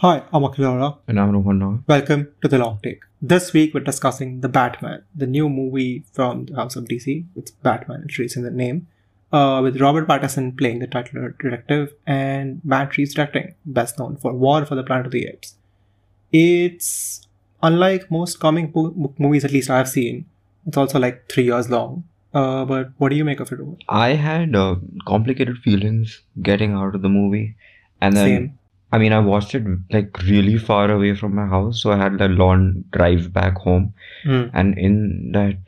Hi, I'm Akhil Arora. And I'm Rohan Naahar. Welcome to The Long Take. This week we're discussing The Batman, the new movie from the House of DC. It's Batman, it's in the name. Uh, with Robert Pattinson playing the title detective and Matt Reeves directing, best known for War for the Planet of the Apes. It's unlike most comic book movies, at least I've seen. It's also like three years long. Uh, but what do you make of it? All? I had uh, complicated feelings getting out of the movie, and then Same. I mean, I watched it like really far away from my house, so I had a long drive back home. Mm. And in that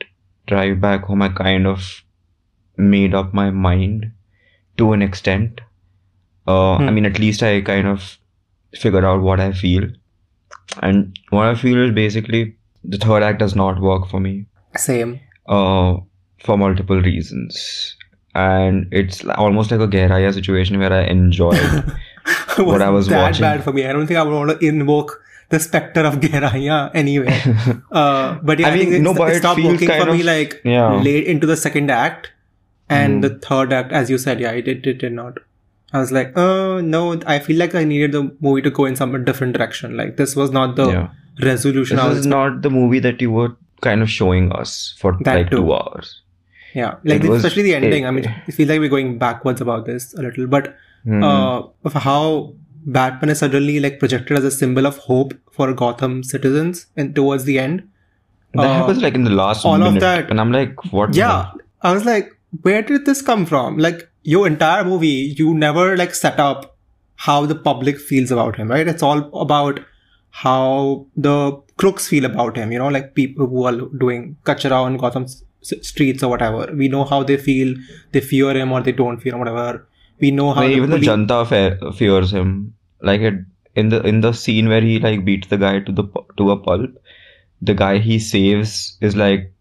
drive back home, I kind of made up my mind to an extent. Uh, I Hmm. mean, at least I kind of figured out what I feel. And what I feel is basically the third act does not work for me Same. uh, for multiple reasons. And it's almost like a Gehraiyaan situation where I enjoyed what I was that watching. bad for me. I don't think I would want to invoke the specter of Gehraiyaan anyway. Uh, but yeah, I I, mean, think no, it stopped working for kind me of- like yeah. late into the second act, and Hmm. the third act, as you said, yeah, it did, it did not. I was like, oh no, I feel like I needed the movie to go in some different direction. Like this was not the Yeah. resolution. I This was is not the movie that you were kind of showing us for That like too. two hours. yeah, like the- was- especially the ending. it- I mean, it feels like we're going backwards about this a little, but Hmm. uh, of how Batman is suddenly like projected as a symbol of hope for Gotham citizens and towards the end. that uh, happens like in the last all of that- and I'm like, what? Yeah, I was like, where did this come from? Like your entire movie, you never like set up how the public feels about him, right? It's all about how the crooks feel about him. You know, like people who are doing kachara on Gotham streets or whatever. We know how they feel. They fear him or they don't fear him, whatever. We know how Like, even the Janta fe- fears him. Like it in the in the scene where he like beats the guy to the to a pulp, the guy he saves is like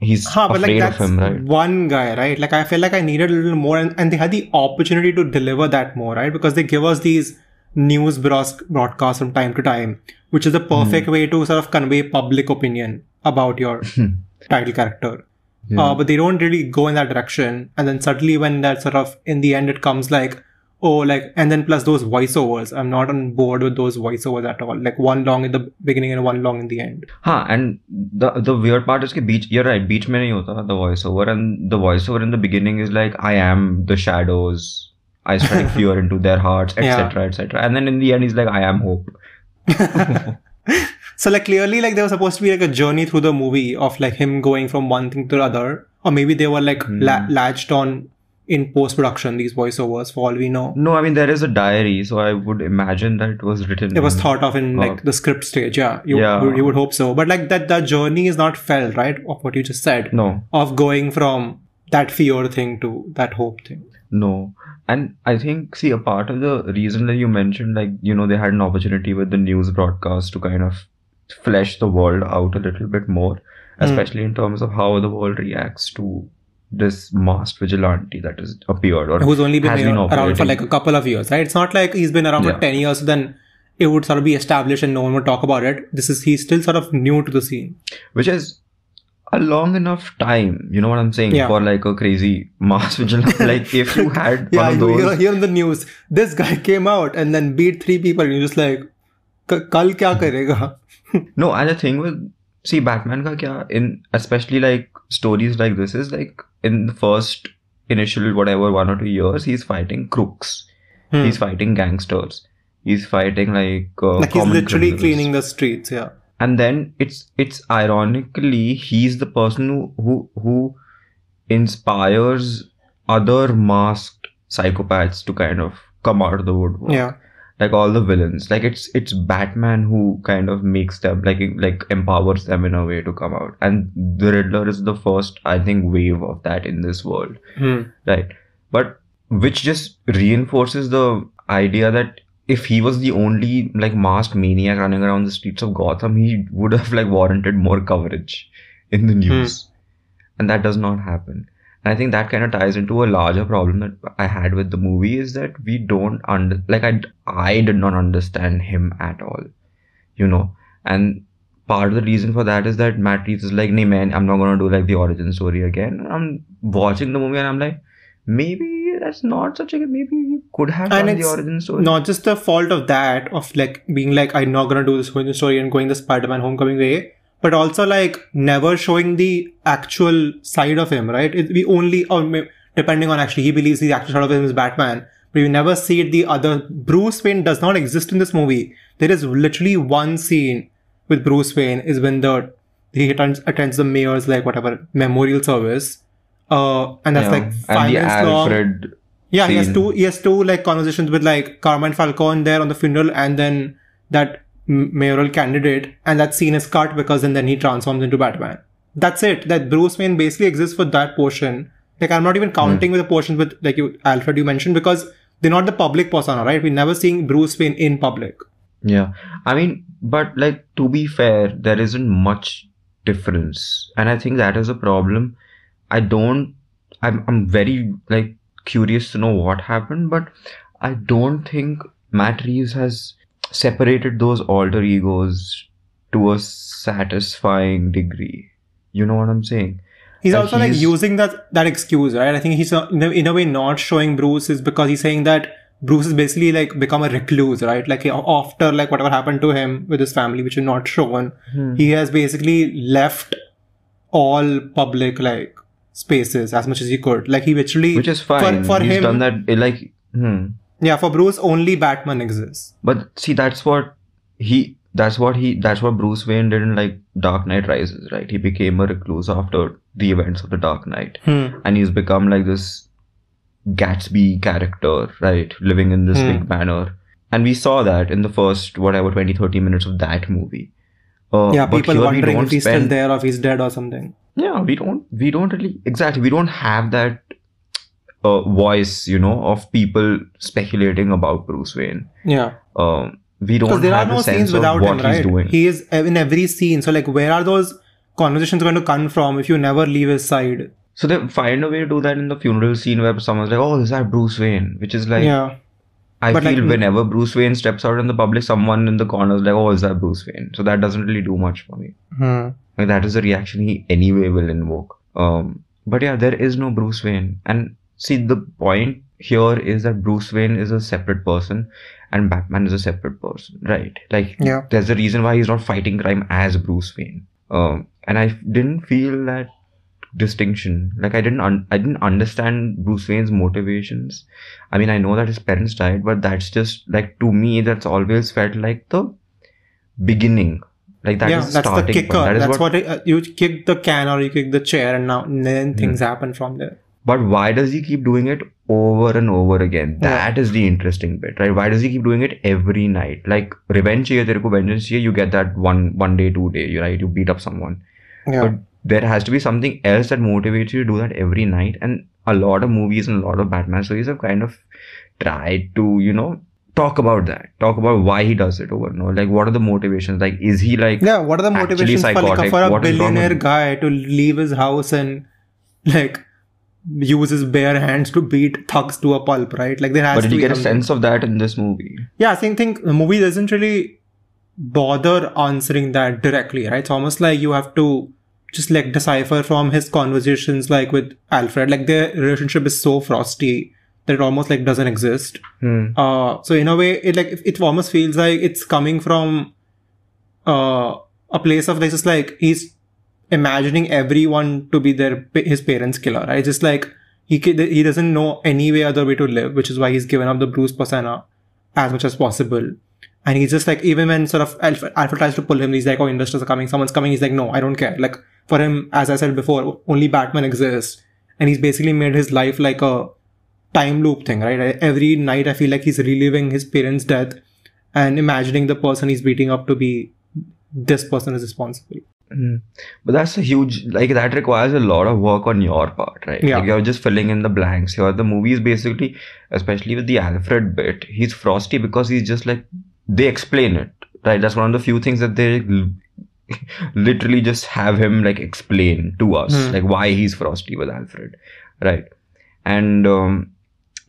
he's Huh, but like afraid that's of him, right? one guy, right? Like I feel like I needed a little more, and, and they had the opportunity to deliver that more, right? Because they give us these news bros- broadcasts from time to time, which is the perfect Hmm. way to sort of convey public opinion about your title character yeah. uh, but they don't really go in that direction. And then suddenly, when that sort of in the end, it comes like, oh, like, and then plus those voiceovers. I'm not on board with those voiceovers at all. Like one long in the beginning and one long in the end. Huh. And the the weird part is that beach. You're right. Beach mein nahi hota the voiceover, and the voiceover in the beginning is like, I am the shadows. I strike fear into their hearts, etc., yeah. etc. And then in the end, he's like, I am hope. So like clearly like there was supposed to be like a journey through the movie of like him going from one thing to the other, or maybe they were like Hmm. la- latched on in post production these voiceovers for all we know. no I mean there is a diary so I would imagine that it was written It was thought of in like the script stage, yeah. You, Yeah. you would hope so, but like that that journey is not felt right of what you just said no of going from that fear thing to that hope thing. No. And I think, see, a part of the reason that you mentioned, like, you know, they had an opportunity with the news broadcast to kind of flesh the world out a little bit more, Hmm. especially in terms of how the world reacts to this masked vigilante that has appeared or Who's only been, has around, for like a couple of years, right? It's not like he's been around for ten years, so then it would sort of be established and no one would talk about it. This is he's still sort of new to the scene. which is a long enough time, you know what I'm saying, Yeah. for like a crazy mass vigilante. like, if you had Yeah, one of you those. hear, hear in the news, this guy came out and then beat three people. And you're just like, "K- kal kya karega? No, and the thing with see Batman ka kya in especially like stories like this is like in the first initial whatever one or two years he's fighting crooks, Hmm. he's fighting gangsters, he's fighting like uh, like he's literally criminals. cleaning the streets. Yeah. and then it's it's ironically he's the person who who who inspires other masked psychopaths to kind of come out of the woodwork Yeah. Like all the villains. Like it's it's batman who kind of makes them like like empowers them in a way to come out. And the riddler is the first i think wave of that in this world. Hmm. right. But which just reinforces the idea that if he was the only like masked maniac running around the streets of gotham he would have like warranted more coverage in the news. And that does not happen and i think that kind of ties into a larger problem that i had with the movie is that we don't under like i i did not understand him at all you know? And part of the reason for that is that matt reeves is like nee man i'm not gonna do like the origin story again. And i'm watching the movie and i'm like maybe that's not such a maybe you could have And done the origin story. not just the fault of that of like being like i'm not gonna do this origin story and going the spider-man homecoming way but also like never showing the actual side of him right? It, we only or depending on actually he believes the actual side of him is batman but you never see it. The other bruce wayne does not exist in this movie. There is literally one scene with bruce wayne is when the he attends, attends the mayor's like whatever memorial service. Uh and that's Yeah. like five minutes long yeah, he has two. He has two like conversations with like Carmine Falcone there on the funeral, and then that mayoral candidate, and that scene is cut because and then he transforms into Batman. That's it. That Bruce Wayne basically exists for that portion. Like I'm not even counting with the portions with like you Alfred you mentioned because they're not the public persona, right? We're never seeing Bruce Wayne in public. Yeah, I mean, but like to be fair, there isn't much difference, and I think that is a problem. I don't. I'm I'm very like curious to know what happened, but I don't think Matt Reeves has separated those alter egos to a satisfying degree. You know what I'm saying? He's Like, also like using that that excuse, right? I think he's uh, in a, in a way not showing Bruce is because he's saying that Bruce is basically like become a recluse, right? Like after like whatever happened to him with his family, which is not shown, he has basically left all public like spaces as much as he could. Like he literally, Which is fine. for, for He's him. done that. Like, hmm. Yeah, for Bruce, only Batman exists. But see, that's what he. That's what he. That's what Bruce Wayne did in like Dark Knight Rises, right? He became a recluse after the events of the Dark Knight, Hmm. and he's become like this Gatsby character, right? Living in this Hmm. big manor, and we saw that in the first whatever 20, 30 minutes of that movie. Uh, Yeah, people wondering if he's spend- still there or if he's dead or something. yeah we don't we don't really exactly we don't have that uh, voice you know of people speculating about bruce wayne Yeah. um we don't there are no a sense scenes of without what him, he's right? doing He is in every scene. So like, where are those conversations going to come from if you never leave his side? so they find a way to do that in the funeral scene where someone's like oh is that bruce wayne which is like yeah. i But, feel like, whenever bruce wayne steps out in the public someone in the corner is like oh is that bruce wayne so that doesn't really do much for me Hmm. Like that is a reaction he anyway will invoke. Um, but yeah, there is no Bruce Wayne. And see, the point here is that Bruce Wayne is a separate person and Batman is a separate person, right? Like, Yeah. there's a reason why he's not fighting crime as Bruce Wayne. Um, and I didn't feel that distinction. Like, I didn't, un- I didn't understand Bruce Wayne's motivations. I mean, I know that his parents died, but that's just like to me, that's always felt like the beginning. Like that is yeah, that's the starting kicker. point. That is that's what what, it, uh, you kick the can or you kick the chair, and now and then things happen from there. But why does he keep doing it over and over again? That yeah. is the interesting bit, right? Why does he keep doing it every night? Like revenge here, vengeance here, you get that one one day, two day, right? You beat up someone. Yeah. But there has to be something else that motivates you to do that every night. And a lot of movies and a lot of Batman stories have kind of tried to, you know, talk about that talk about why he does it over and over like what are the motivations like is he like yeah what are the motivations for, like, for a what billionaire guy to leave his house and like use his bare hands to beat thugs to a pulp, right? Like there has But to you get a sense of that in this movie? Yeah, same thing. The movie doesn't really bother answering that directly, right? It's almost like you have to just like decipher from his conversations, like with Alfred. Like their relationship is so frosty that it almost like doesn't exist. Hmm. Uh, so in a way, it like it almost feels like it's coming from uh, a place of this is like he's imagining everyone to be their his parents' killer. Right? Just like he he doesn't know any way other way to live, which is why he's given up the Bruce persona as much as possible. And he's just like even when sort of Alfred, Alfred tries to pull him, he's like, "Oh, investors are coming, someone's coming." He's like, "No, I don't care." Like for him, as I said before, only Batman exists, and he's basically made his life like a time loop thing, right? Every night I feel like he's reliving his parents' death and imagining the person he's beating up to be this person is responsible. Mm. But that's a huge like that requires a lot of work on your part, right? Yeah. Like you're just filling in the blanks here. The movie is basically, especially with the Alfred bit, he's frosty because he's just like they explain it, right? That's one of the few things that they literally just have him like explain to us, mm. like why he's frosty with Alfred, right? And um,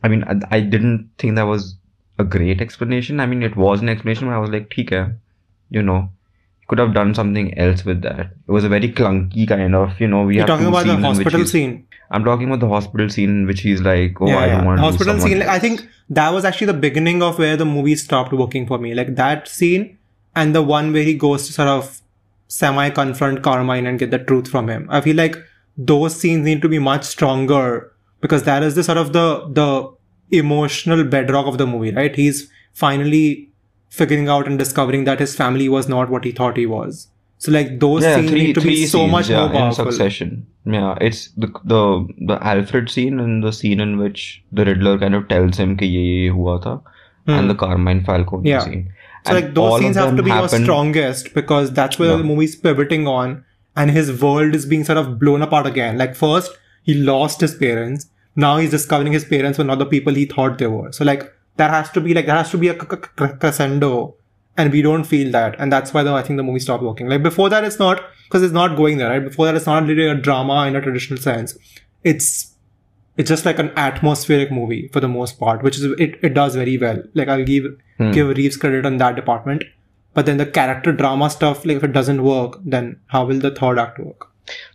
I mean, I, I didn't think that was a great explanation. I mean, it was an explanation, but I was like, okay, you know could have done something else with that. It was a very clunky kind of, you know, we You're talking about the scenes in which hospital scene. I'm talking about the hospital scene which he's like, "Oh, I don't want to hospital scene. Like, I think that was actually the beginning of where the movie stopped working for me. Like that scene and the one where he goes to sort of semi confront Carmine and get the truth from him. I feel like those scenes need to be much stronger because that is the sort of the the emotional bedrock of the movie, right? He's finally figuring out and discovering that his family was not what he thought he was. So like those yeah, scenes three, need to be scenes, so much yeah, more powerful. In succession. Yeah, it's the, the the Alfred scene and the scene in which the Riddler kind of tells him ki ye, ye hua tha, hmm. and the Carmine Falcone yeah. scene. So and like those scenes have to be happen... your strongest because that's where yeah. the movie's pivoting on and his world is being sort of blown apart again. Like first he lost his parents, now he's discovering his parents were not the people he thought they were. So like that has to be like that has to be a crescendo and we don't feel that and that's why the, I think the movie stopped working. Like before that it's not because it's not going there, right? Before that it's not really a drama in a traditional sense. It's it's just like an atmospheric movie for the most part, which is it, it does very well. Like I'll give Hmm. give Reeves credit on that department. But then the character drama stuff, like if it doesn't work, then how will the third act work?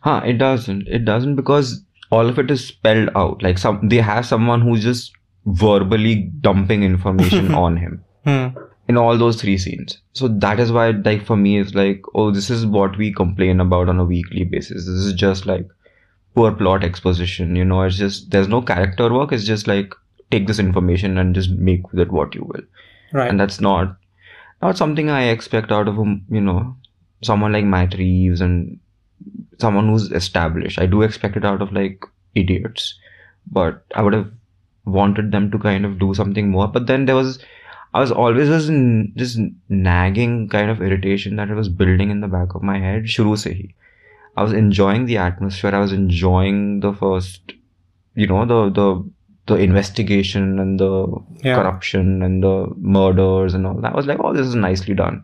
Huh, it doesn't. It doesn't because all of it is spelled out. Like some they have someone who's just verbally dumping information on him Hmm. in all those three scenes. So that is why like for me it's like, oh, this is what we complain about on a weekly basis. This is just like poor plot exposition, you know, it's just there's no character work, it's just like take this information and just make with it what you will. Right. And that's not not something I expect out of a you know someone like Matt Reeves and someone who's established. I do expect it out of like idiots, but I would have wanted them to kind of do something more. But then there was, I was always this, this nagging kind of irritation that I was building in the back of my head. Shuru se hi. I was enjoying the atmosphere. I was enjoying the first, you know, the the the investigation and the Yeah. corruption and the murders and all that. I was like, oh, this is nicely done.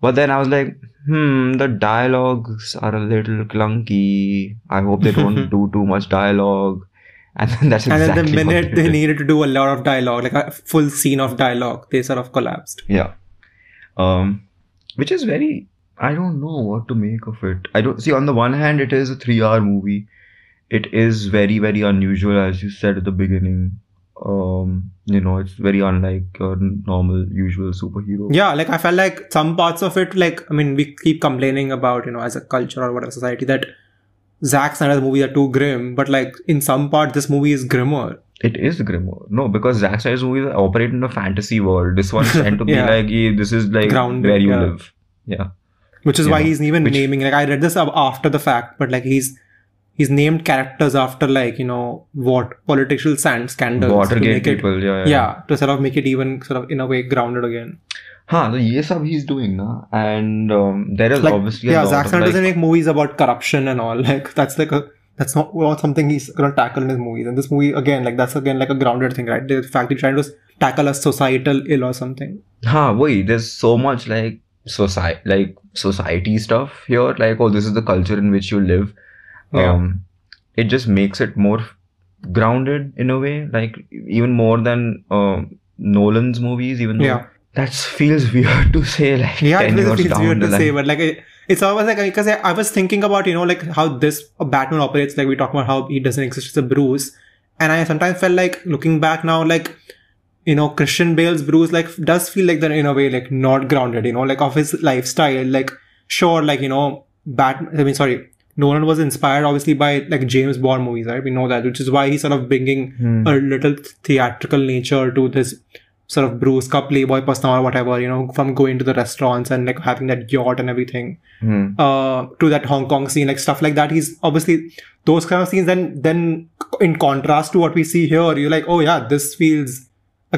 But then I was like, hmm, the dialogues are a little clunky. I hope they don't do too much dialogue. And then that's and exactly then the minute they needed to do a lot of dialogue, like a full scene of dialogue, they sort of collapsed. Yeah. Um, which is very, I don't know what to make of it. I don't see, on the one hand, it is a three hour movie. It is very, very unusual, as you said at the beginning. Um, you know, it's very unlike your normal, usual superhero. Yeah, like I felt like some parts of it, like I mean, we keep complaining about, you know, as a culture or whatever society that Zack Snyder's movies are too grim, but like in some part, this movie is grimmer. It is grimmer. No, because Zack Snyder's movies operate in a fantasy world. This one's tend to be Yeah. like, eh, this is like Grounded, where you yeah. live. Yeah. which is why he's even Which- naming like i read this after the fact but like he's he's named characters after like you know what political sand scandals to Watergate make it- people. Yeah, yeah. yeah to sort of make it even sort of in a way grounded again Huh, the ye he's doing, na? And um, there is like, obviously yeah, Zack Snyder like, doesn't make movies about corruption and all. Like that's like a that's not, not something he's gonna tackle in his movies. And this movie again, like that's again like a grounded thing, right? The fact he's trying to tackle a societal ill or something. Huh, wait, there's so much like society like society stuff here. Like, oh, this is the culture in which you live. Yeah. Um, it just makes it more grounded in a way, like even more than uh, Nolan's movies, even though. Yeah that feels weird to say like yeah 10 it feels, years feels down weird to line. say but like it, it's always like because I, I was thinking about you know like how this batman operates like we talk about how he doesn't exist as a bruce and i sometimes felt like looking back now like you know christian bale's bruce like does feel like that in a way like not grounded you know like of his lifestyle like sure like you know batman i mean sorry Nolan was inspired obviously by like James Bond movies, right? We know that, which is why he's sort of bringing Hmm. a little theatrical nature to this sort of Bruce Cup playboy persona or whatever, you know, from going to the restaurants and like having that yacht and everything, Hmm. uh, to that Hong Kong scene, like stuff like that. He's obviously those kind of scenes. Then, then in contrast to what we see here, you're like, oh yeah, this feels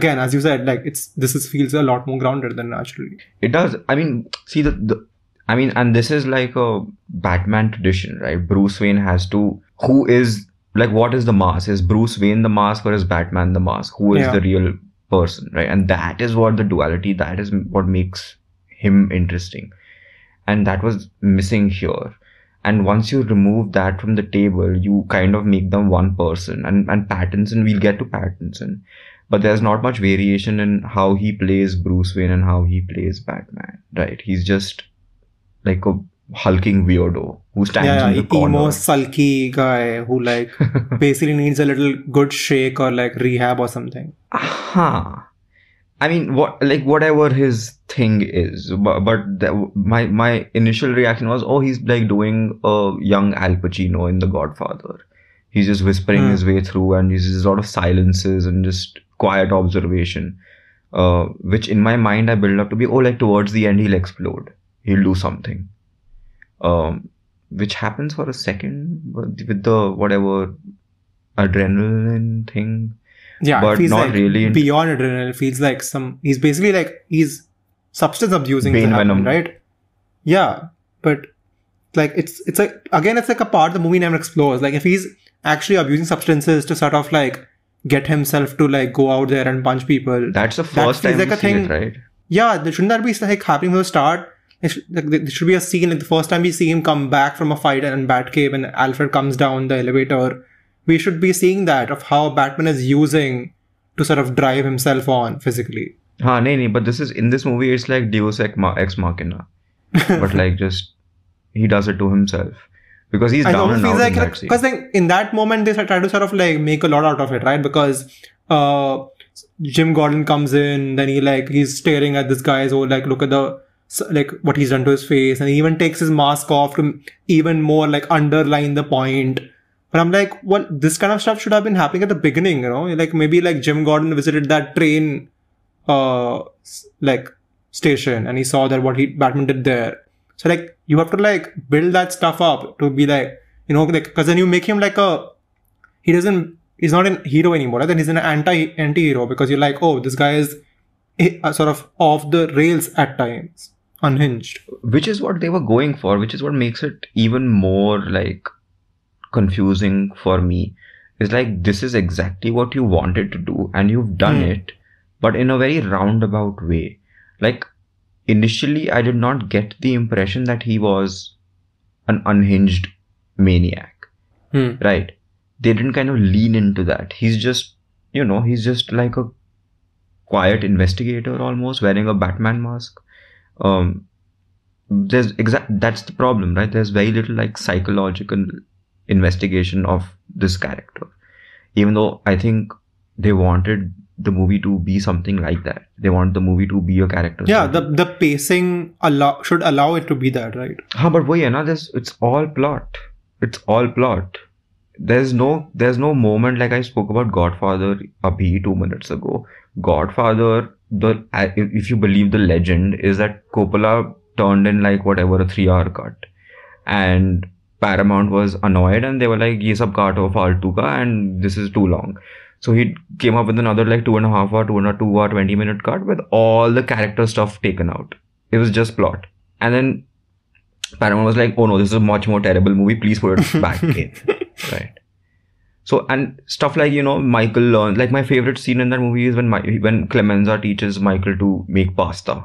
again, as you said, like it's this is feels a lot more grounded than naturally. It does. I mean, see the, the I mean, and this is like a Batman tradition, right? Bruce Wayne has to who is like what is the mask? Is Bruce Wayne the mask or is Batman the mask? Who is Yeah. the real person, right? And that is what the duality, that is what makes him interesting. And that was missing here. And once you remove that from the table, you kind of make them one person. And and Pattinson, we'll get to Pattinson. But there's not much variation in how he plays Bruce Wayne and how he plays Batman, right? He's just like a hulking weirdo who stands yeah, in the yeah corner. emo sulky guy who like basically needs a little good shake or like rehab or something. Huh. I mean, what like whatever his thing is, but, but the, my my initial reaction was, oh, he's like doing a young Al Pacino in The Godfather. He's just whispering Hmm. his way through, and uses a lot of silences and just quiet observation. Uh, which in my mind I build up to be, oh, like towards the end he'll explode, he'll do something. Um, which happens for a second with the whatever adrenaline thing. Yeah, But not like really into- beyond adrenaline. It feels like some. He's basically like he's substance abusing. Bane happen, venom. right? Yeah, but like it's it's like again it's like a part the movie never explores. Like if he's actually abusing substances to sort of like get himself to like go out there and punch people. That's the first feels time like a see thing- it, right? yeah, shouldn't that be like happening from the start? It should, there should be a scene like the first time we see him come back from a fight in Batcave and Alfred comes down the elevator. We should be seeing that of how Batman is using to sort of drive himself on physically. Ha, nee, nee, but this is in this movie. It's like Deus Ex, Ma- Ex Machina, but like just he does it to himself because he's I down and out like in that scene. because like in that moment they try to sort of like make a lot out of it, right? Because uh, Jim Gordon comes in, then he like he's staring at this guy's oh like look at the like what he's done to his face, and he even takes his mask off to even more like underline the point. But I'm like, well, this kind of stuff should have been happening at the beginning, you know? Like maybe like Jim Gordon visited that train, uh, like station, and he saw that what he Batman did there. So like you have to like build that stuff up to be like you know like because then you make him like a he doesn't he's not a hero anymore. Right? Then he's an anti anti hero because you're like oh this guy is eh, uh, sort of off the rails at times, unhinged. which is what they were going for, which is what makes it even more like confusing for me. It's like this is exactly what you wanted to do, and you've done Hmm. it, but in a very roundabout way. Like initially, I did not get the impression that he was an unhinged maniac. Hmm. right they didn't kind of lean into that he's just you know he's just like a quiet investigator almost wearing a batman mask um, there's exact that's the problem right? There's very little like psychological investigation of this character. Even though i think they wanted the movie to be something like that. They want the movie to be a character. Yeah the the pacing allow should allow it to be that right? How but wo another it's all plot. It's all plot. There's no there's no moment like i spoke about godfather A B 2 minutes ago. Godfather the if you believe the legend is that Coppola turned in like whatever a three hour cut, and Paramount was annoyed and they were like, "Ye sab cut of altuka and this is too long." So he came up with another like two and a half hour, two and a two hour, twenty minute cut with all the character stuff taken out. It was just plot, and then Paramount was like, "Oh no, this is a much more terrible movie. Please put it back in." right. So, and stuff like, you know, Michael learns, like my favorite scene in that movie is when my, when Clemenza teaches Michael to make pasta.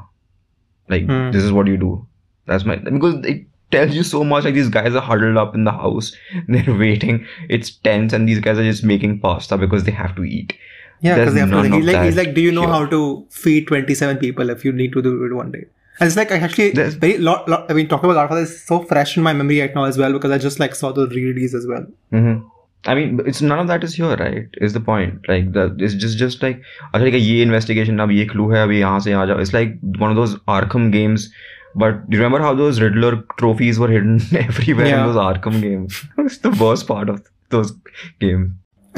Like, Hmm. this is what you do. That's my, because it tells you so much. Like, these guys are huddled up in the house. They're waiting. It's tense, and these guys are just making pasta because they have to eat. Yeah, because they have to. he's like, he's like, do you know here. how to feed twenty-seven people if you need to do it one day? And it's like I actually There's- very lot, lot. I mean, talking about Godfather is so fresh in my memory right now as well because I just like saw the re-release as well. Mm-hmm. I mean, it's none of that is here, right? Is the point? Like the it's just just like अच्छा ठीक है ये investigation अब ये clue है अभी यहाँ से यहाँ जाओ. It's like one of those Arkham games. But do you remember how those Riddler trophies were hidden everywhere Yeah. in those Arkham games? it's the worst part of those games.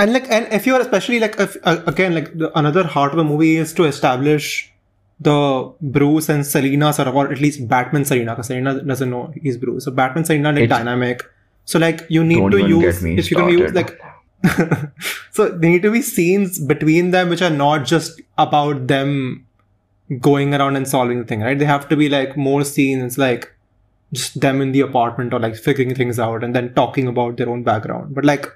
And like, and if you're especially like, if, uh, again, like the, another heart of the movie is to establish the Bruce and Selina sort of, or at least Batman Selina, because Selina doesn't know he's Bruce. So Batman Selina like It's- dynamic. so like you need Don't to use if you can use like so there need to be scenes between them which are not just about them going around and solving the thing, right? They have to be like more scenes like just them in the apartment or like figuring things out and then talking about their own background. But like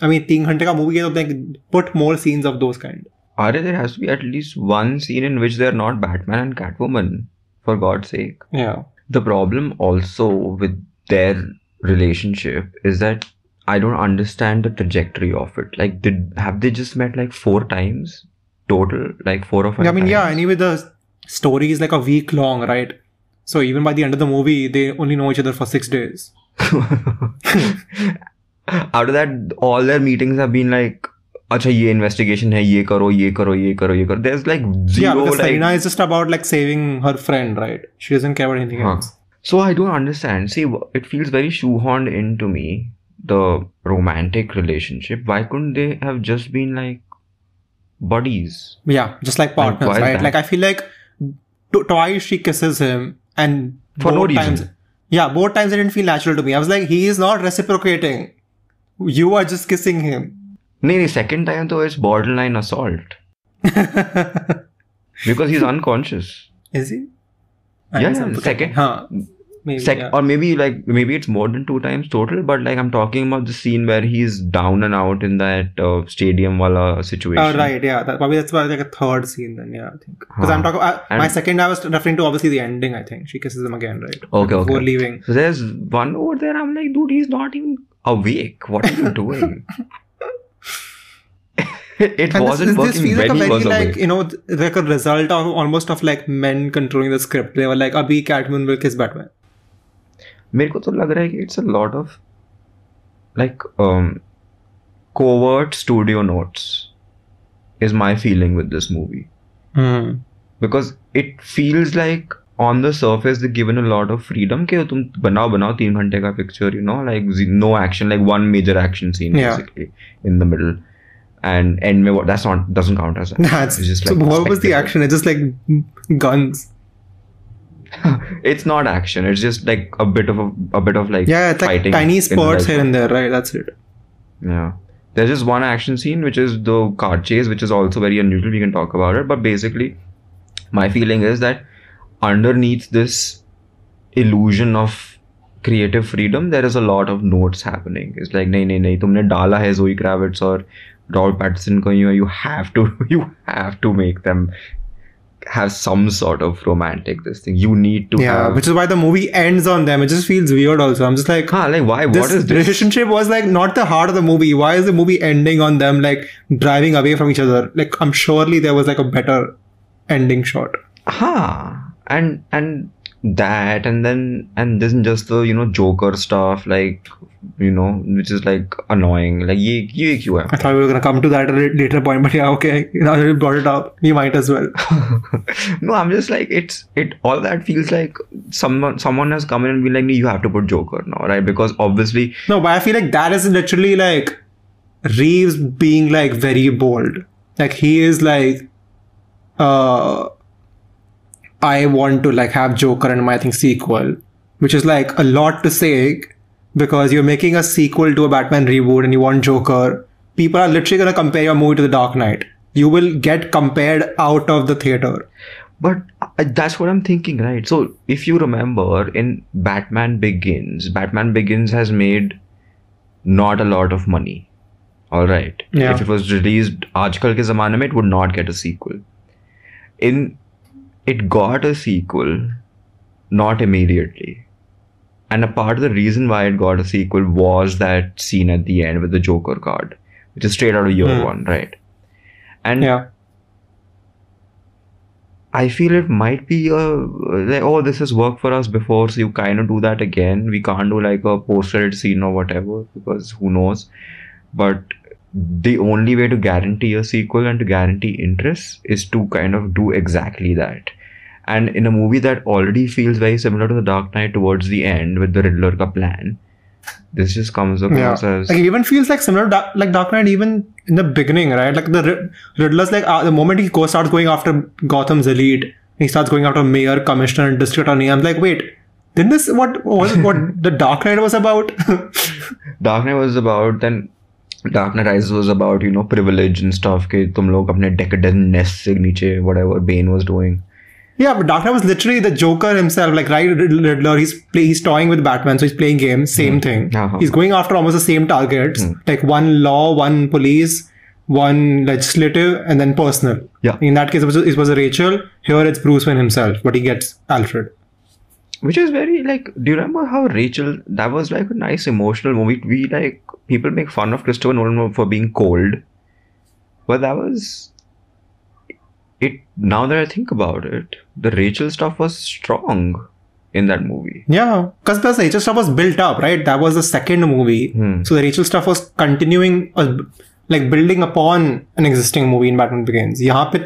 I mean Teen Hunter ka movie like put more scenes of those kind. Are there has to be at least one scene in which they're not Batman and Catwoman, for God's sake. Yeah. The problem also with their relationship is that I don't understand the trajectory of it. Like, did have they just met like four times total? Like four or five? I mean, yeah. times? Anyway, the story is like a week long, right? So even by the end of the movie, they only know each other for six days. Out of that, all their meetings have been like, अच्छा ये investigation है ये करो ये करो ये करो ये करो there's like yeah, zero because like Serena is just about like saving her friend, right? She doesn't care about anything Huh. else. so I don't understand. See, it feels very shoehorned into me the romantic relationship. Why couldn't they have just been like buddies? Yeah, just like partners, is right? that? Like I feel like t- twice she kisses him, and For no both reason. Times, yeah, both times it didn't feel natural to me. I was like, he is not reciprocating. You are just kissing him. No, the second time though it's borderline assault because he's unconscious. is he? I Yeah, second- Huh. Maybe. Sec- yeah. or maybe like maybe it's more than two times total, but like I'm talking about the scene where he's down and out in that uh, stadium wala situation. Oh, right, yeah. That, probably that's why like a third scene then, yeah, I think. Because I'm talking, I, my second, I was referring to obviously the ending, I think. She kisses him again, right? Okay, Before okay. leaving. So there's one over there. I'm like, dude, he's not even awake. What are you doing? it And wasn't this, working this feels like was like you know like a result of almost of like men controlling the script. They were like, "Abhi Catwoman will kiss Batman." मेरे को तो लग रहा है कि it's a lot of like um covert studio notes is my feeling with this movie because it feels like on the surface they're given a lot of freedom कि तुम बनाओ बनाओ तीन घंटे का picture you know like z- no action like one major action scene Yeah. basically in the middle and end में what that's not doesn't count as action. That's It's just so. like What was the spectacle. action? It's just like guns. it's not action. It's just like a bit of a, a bit of like yeah, it's like tiny spots here and there, right? That's it. Yeah. There's just one action scene, which is the car chase, which is also very unusual. We can talk about it, but basically, my feeling is that underneath this illusion of creative freedom, there is a lot of notes happening. It's like, no, no, nahi, tumne dala hai Zoe Kravitz or Robert Pattinson you, you have to, you have to make them have some sort of romantic this thing. You need to Yeah, have. which is why the movie ends on them. It just feels weird. Also, I'm just like, Huh, like why? what is this? relationship was like not the heart of the movie. Why is the movie ending on them like driving away from each other? Like, I'm surely there was like a better ending shot. huh and and that and then and then just the you know joker stuff like you know which is like annoying like ye ye kyun I thought we were gonna come to that at a later point, but yeah, okay. Now that you brought it up, you might as well. no i'm just like it's it all that feels like someone someone has come in and been like you have to put joker now right because obviously No, but I feel like that is literally like Reeves being like very bold. Like he is like, uh, I want to like have Joker in my I think sequel, which is like a lot to say because you're making a sequel to a Batman reboot and you want Joker. People are literally gonna compare your movie to The Dark Knight. You will get compared out of the theater. But uh, that's what I'm thinking, right? So if you remember in Batman Begins, Batman Begins has made not a lot of money. All right. Yeah. If it was released आजकल के ज़माने में, it would not get a sequel. In it got a sequel, not immediately. And a part of the reason why it got a sequel was that scene at the end with the Joker card, which is straight out of year Hmm. one, right? And Yeah. I feel it might be a like oh this has worked for us before so you kind of do that again. We can't do like a post credit scene or whatever because who knows. But the only way to guarantee a sequel and to guarantee interest is to kind of do exactly that. And in a movie that already feels very similar to The Dark Knight towards the end with the Riddler ka plan, this just comes Yeah. across as Like it even feels like similar like Dark Knight even in the beginning, right? Like the Riddler's like uh, the moment he goes starts going after Gotham's elite, he starts going after mayor, commissioner, and district attorney. I'm like, wait, didn't this what was what the Dark Knight was about? Dark Knight was about then Dark Knight Rises was about you know privilege and stuff कि तुम लोग अपने decadentness से नीचे whatever Bane was doing yeah, but Dark Knight was literally the Joker himself. Like right, Riddler, he's play, he's toying with Batman, so he's playing games. Same thing. Uh-huh. He's going after almost the same targets, like one law, one police, one legislative, and then personal. Yeah. In that case, it was, it was a Rachel. Here, it's Bruce Wayne himself, but he gets Alfred. which is very like do you remember how rachel that was like a nice emotional movie? We like people make fun of christopher nolan for being cold. But that was it now that i think about it the rachel stuff was strong in that movie. Yeah because the rachel stuff was built up right? That was the second movie. Hmm. so the rachel stuff was continuing uh, like building upon an existing movie in batman begins. Yeah pe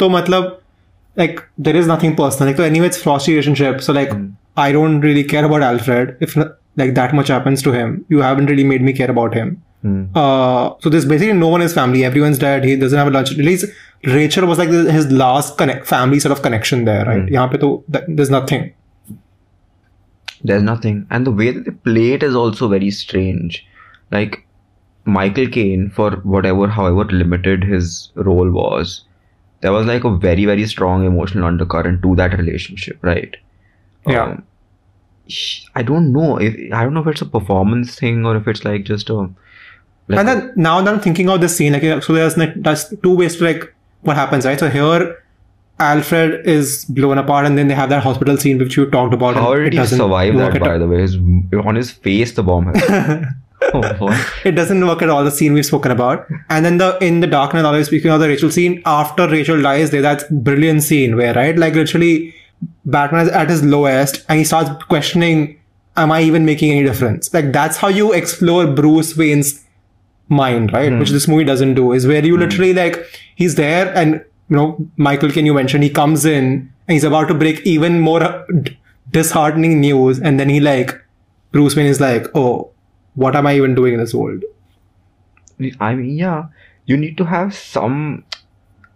like there is nothing personal. Like so anyway it's frosty relationship. So like hmm. I don't really care about Alfred. If like that much happens to him, you haven't really made me care about him. Mm. Uh, so there's basically no one in his family. Everyone's dead. He doesn't have a lunch. At least Rachel was like his last connect, family sort of connection there, right? Mm. Pe th- there's nothing. There's nothing. And the way that they play it is also very strange. Like Michael Caine, for whatever, however limited his role was, there was like a very, very strong emotional undercurrent to that relationship, right? Yeah. Um, I don't know if I don't know if it's a performance thing or if it's like just a like and then now that I'm thinking of this scene, like so there's like there's two ways to like what happens, right? So here Alfred is blown apart and then they have that hospital scene which you talked about. how did it he doesn't survive that? By all. the way, his, on his face the bomb has. oh. It doesn't work at all, the scene we've spoken about. And then the in the darkness, always speaking of the Rachel scene, after Rachel dies, there's that brilliant scene where, right, like literally Batman is at his lowest and he starts questioning, Am I even making any difference? Like that's how you explore Bruce Wayne's mind, right? Which this movie doesn't do, is where you literally like he's there and you know, Michael Caine you mention he comes in and he's about to break even more uh, disheartening news, and then he like Bruce Wayne is like, Oh, what am I even doing in this world? I mean, yeah, you need to have some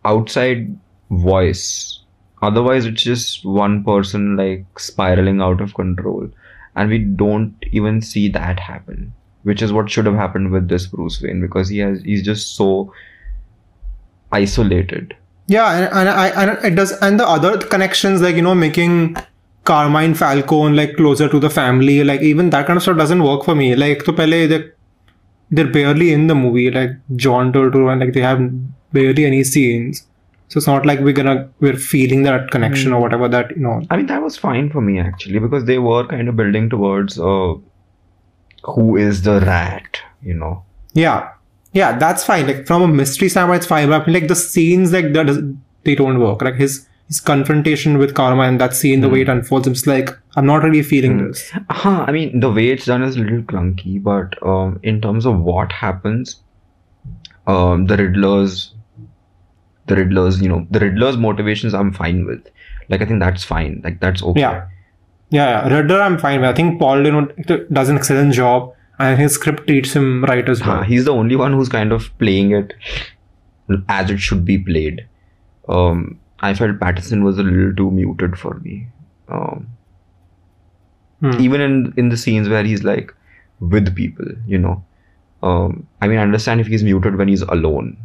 outside voice. Otherwise, it's just one person like spiraling out of control. And we don't even see that happen, which is what should have happened with this Bruce Wayne because he has he's just so isolated. Yeah, and, and I and it does and the other connections like you know making Carmine Falcone like closer to the family like even that kind of stuff doesn't work for me. Like to pehle they they're barely in the movie like John Turturro and like they have barely any scenes. So it's not like we're gonna we're feeling that connection or whatever that you know. I mean, that was fine for me actually because they were kind of building towards uh, who is the rat, you know. Yeah, yeah, that's fine. Like from a mystery standpoint, it's fine. But I mean, like the scenes like that, they don't work. Like his his confrontation with Carmine and that scene, the way it unfolds, it's like I'm not really feeling this. Huh, I mean, the way it's done is a little clunky, but um, in terms of what happens, um, the Riddler's, the Riddler's, you know, the Riddler's motivations, I'm fine with. Like, I think that's fine. Like, that's okay. Yeah. Yeah, yeah. Riddler, I'm fine with. I think Paul Dano does an excellent job, and his script treats him right as well. he's the only one who's kind of playing it as it should be played. Um, I felt Pattinson was a little too muted for me. Um, Hmm. even in in the scenes where he's like with people you know um i mean i understand if he's muted when he's alone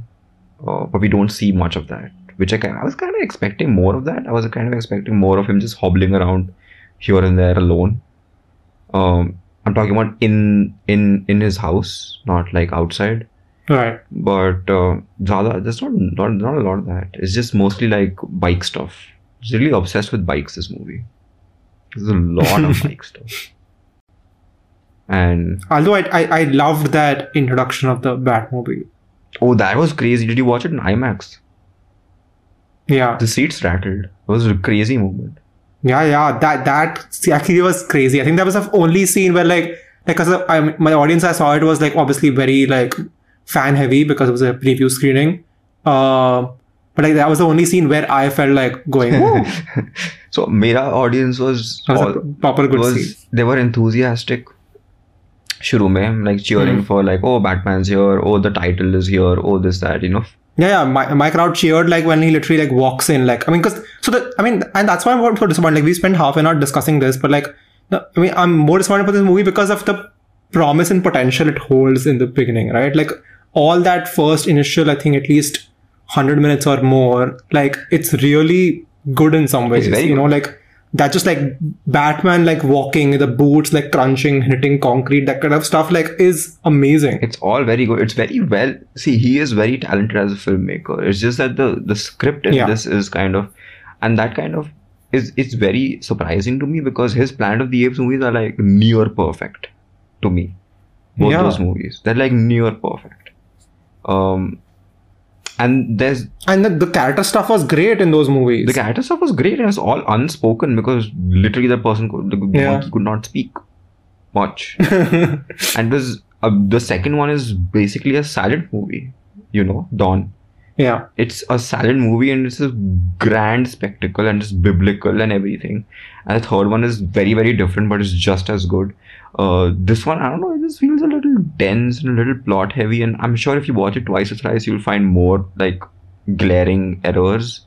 uh, but we don't see much of that which i i was kind of expecting more of that i was kind of expecting more of him just hobbling around here and there alone um i'm talking about in in in his house not like outside Right. but uh, Zada, there's not, not not a lot of that. It's just mostly like bike stuff. He's really obsessed with bikes. This movie. There's a lot of bike stuff. And Although I, I I loved that introduction of the Batmobile. Oh, that was crazy. Did you watch it in IMAX? Yeah. The seats rattled. It was a crazy moment. Yeah, yeah, that that actually was crazy. I think that was the only scene where like like because I my audience I saw it was like obviously very like fan heavy because it was a preview screening. Uh, but like that was the only scene where I felt like going. So Mera audience was, was all, proper good scene. was they were enthusiastic. शुरू में like cheering Hmm. for like oh Batman's here oh the title is here oh this that you know Yeah, yeah. My, my crowd cheered like when he literally like walks in. Like I mean, because so the I mean, and that's why I'm so disappointed. Like we spent half an hour discussing this, but like the, I mean, I'm more disappointed for this movie because of the promise and potential it holds in the beginning, right? Like all that first initial, I think at least hundred minutes or more, like it's really good in some ways. very you know, good. like that just like Batman like walking, in the boots like crunching, hitting concrete, that kind of stuff like is amazing. it's all very good it's very well see he is very talented as a filmmaker it's just that the the script in Yeah. this is kind of and that kind of is it's very surprising to me because his planet of the apes movies are like near perfect to me both Yeah. those movies they're like near perfect um and there's And the, the character stuff was great in those movies. the character stuff was great and it's all unspoken because literally the person could, the Yeah. monkey could not speak much and was uh, the second one is basically a silent movie you know dawn yeah. it's a silent movie and it's a grand spectacle and it's biblical and everything and the third one is very very different but it's just as good uh, this one i don't know it just feels a little dense and a little plot heavy and i'm sure if you watch it twice or thrice you'll find more like glaring errors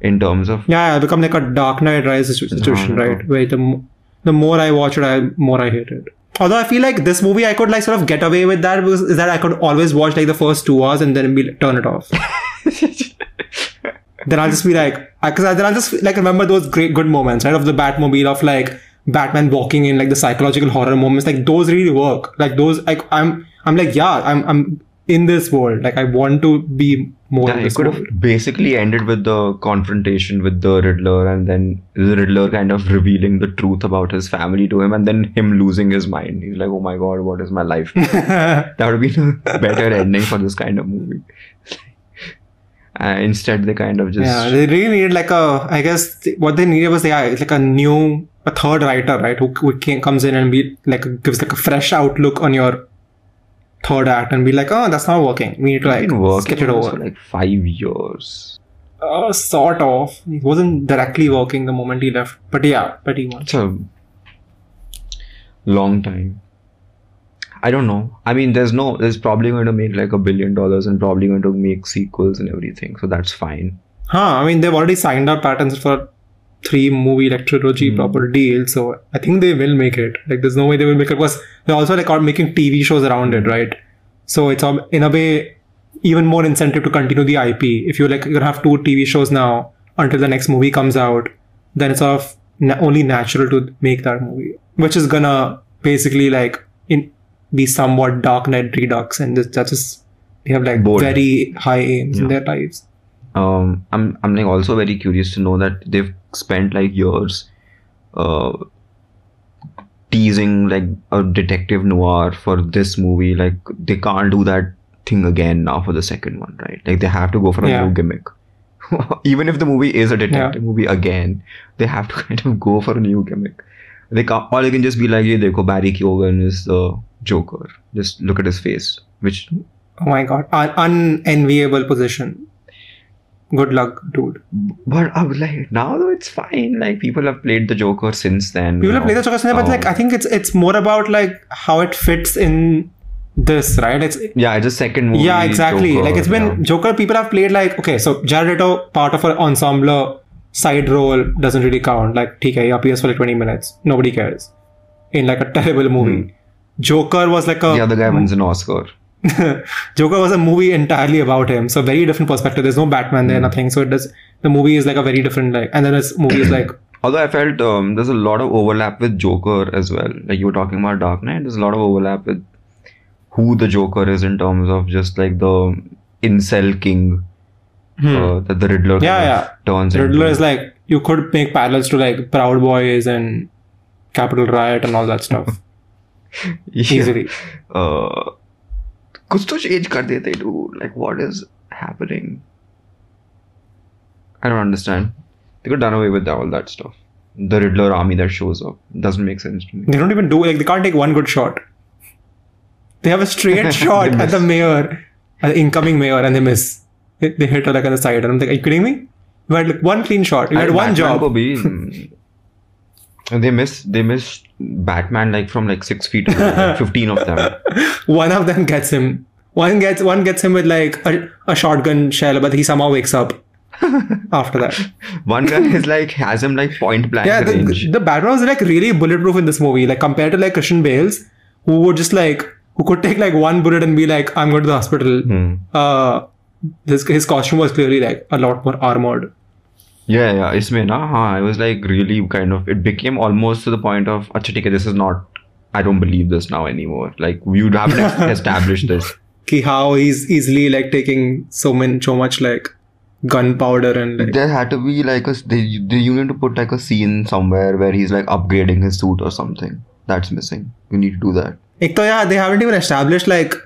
in terms of Yeah, it become like a Dark Knight Rise situation, No, no. right? Where the the more I watch it, I more I hate it. Although I feel like this movie, I could like sort of get away with that because is that I could always watch like the first two hours and then be turn it off. then I'll just be like, because then I'll just like remember those great good moments, right? Of the Batmobile, of like Batman walking in, like the psychological horror moments, like those really work. Like those, like I'm, I'm like, yeah, I'm, I'm in this world. Like I want to be more Yeah, it could world. have basically ended with the confrontation with the Riddler, and then the Riddler kind of revealing the truth about his family to him, and then him losing his mind. He's like, "Oh my god, what is my life?" that would have been a better ending for this kind of movie. Uh, instead, they kind of just Yeah, they really needed like a. I guess th- what they needed was yeah, like a new, a third writer, right? Who, who can, comes in and be like gives like a fresh outlook on your third act and be like, oh, that's not working. We need to like sketch it over. for like five years. uh, sort of. It wasn't directly working the moment he left, but yeah, pretty much. It's a long time. I don't know. I mean, there's no. There's probably going to make like a billion dollars and probably going to make sequels and everything. So that's fine. Huh? I mean, they've already signed up Pattinson for three movie like trilogy Hmm. proper deal, so I think they will make it. Like, there's no way they will make it because they're also like are making TV shows around it, right? So it's in a way even more incentive to continue the IP. If you like, you're gonna have two TV shows now until the next movie comes out, then it's sort of na- only natural to make that movie, which is gonna basically like in be somewhat Dark Knight Redux, and this, that's just they have like Bold. very high aims in their lives. um i'm i'm like also very curious to know that they've spent like years uh teasing like a detective noir for this movie like they can't do that thing again now for the second one right? Like they have to go for a Yeah. new gimmick. Even if the movie is a detective movie again they have to kind of go for a new gimmick. They can't or they can just be like yeah dekho barry keoghan is the joker. Just look at his face which Oh my god, an unenviable position. Good luck, dude. But I was like, now though it's fine. Like people have played the Joker since then. People have played the Joker cinema, but like Um, I think it's it's more about like how it fits in this, right? It's yeah, it's a second movie. yeah, exactly. Joker, like it's been yeah. Joker. People have played like okay, so Jared Leto part of an ensemble side role doesn't really count. Like TK he appears for like twenty minutes, nobody cares. In like a terrible movie, Joker was like a the other guy wins an Oscar. Joker was a movie entirely about him, so very different perspective. There's no Batman Hmm. there, nothing. So it does. The movie is like a very different like, and then this movie is like Although I felt um, there's a lot of overlap with Joker as well. Like you were talking about Dark Knight, there's a lot of overlap with who the Joker is in terms of just like the incel king uh, that the Riddler Hmm. Yeah, yeah. turns Riddler into. is like you could make parallels to like Proud Boys and Capitol Riot and all that stuff Yeah. easily. uh, कुछ तो change कर देते dude. Like what is happening? I don't understand. They could done away with all that stuff. The Riddler army that shows up doesn't make sense to me. They don't even do like they can't take one good shot. They have a straight shot at the mayor, at the incoming mayor, and they miss. They, they hit her like on the side, and I'm like, are you kidding me? You had like one clean shot. You had And one Batman job. they miss they miss Batman like from like six feet away, like fifteen of them. one of them gets him. One gets one gets him with like a, a shotgun shell, but he somehow wakes up after that. One guy is like has him like point blank Yeah, the, range. the Batman was like really bulletproof in this movie, like compared to like Christian Bale's, who would just like who could take like one bullet and be like, "I'm going to the hospital." Hmm. Uh, his his costume was clearly like a lot more armored yeah yeah isme na ha i was like really kind of it became almost to the point of acha this is not i don't believe this now anymore. Like you have to established this. Ki how he's easily like taking so many so much like gunpowder and like there had to be like a they, they you need to put like a scene somewhere where he's like upgrading his suit or something. That's missing. You need to do that. Ek to yeah they haven't even established like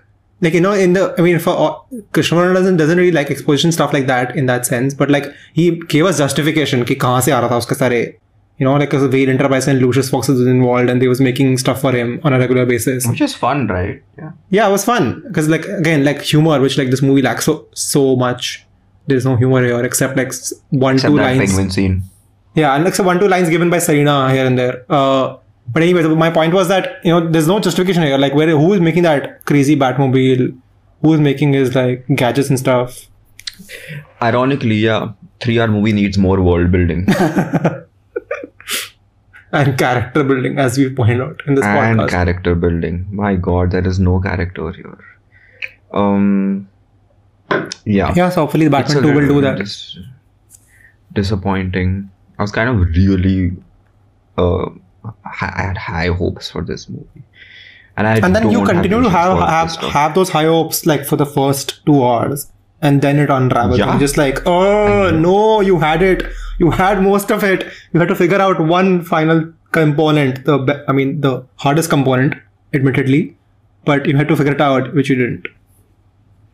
like you know in the i mean for krishna doesn't doesn't really like exposition stuff like that in that sense but like he gave us justification ki kahan se aa raha tha uska sare you know like Enterprise and Lucius Fox was involved and they was making stuff for him on a regular basis. Which is fun right? Yeah. Yeah it was fun. Because like again like humor which like this movie lacks so so much. There's no humor here except like one except two lines. penguin scene. Yeah and like so one two lines given by Selina here and there. Uh but anyway, my point was that you know there's no justification here. Like, where who is making that crazy Batmobile? Who is making his like gadgets and stuff? Ironically, yeah, three-hour movie needs more world building And character building, as we point out in this and podcast. character building. My God, there is no character here. Um, yeah. yeah, so hopefully Batman 2 will do that. dis- disappointing. I was kind of really, uh, I had high hopes for this movie, and I and then you continue to have have, have those high hopes like for the first two hours and then it unravels Yeah. and just like oh no you had it. You had most of it. You had to figure out one final component the i mean the hardest component admittedly but you had to figure it out which you didn't.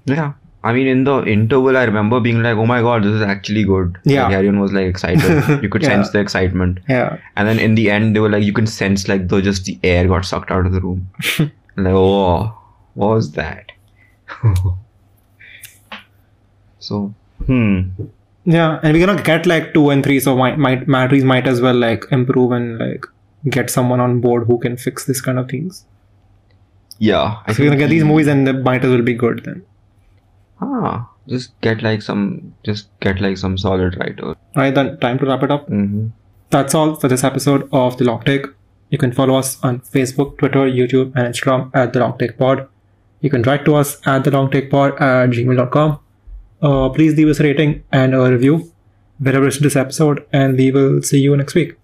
Yeah. I mean, in the interval, I remember being like, "Oh my god, this is actually good." Yeah. Like, everyone was like excited. You could Yeah. sense the excitement, yeah and then in the end, they were like, you can sense like the just the air got sucked out of the room. like, oh, what was that? so, hmm. yeah and we're gonna get like two and three so might might Matt Reeves might as well like improve and like get someone on board who can fix this kind of things Yeah, I so we're gonna get he- these movies and the might as well be good then Ah, just get like some, just get like some solid writer. Alright, then time to wrap it up. Mm-hmm. That's all for this episode of The Long Take. You can follow us on Facebook, Twitter, YouTube, and Instagram at The Long Take Pod. You can write to us at The Long Take Pod at gmail.com. Uh, please leave us a rating and a review wherever you listen to this episode, and we will see you next week.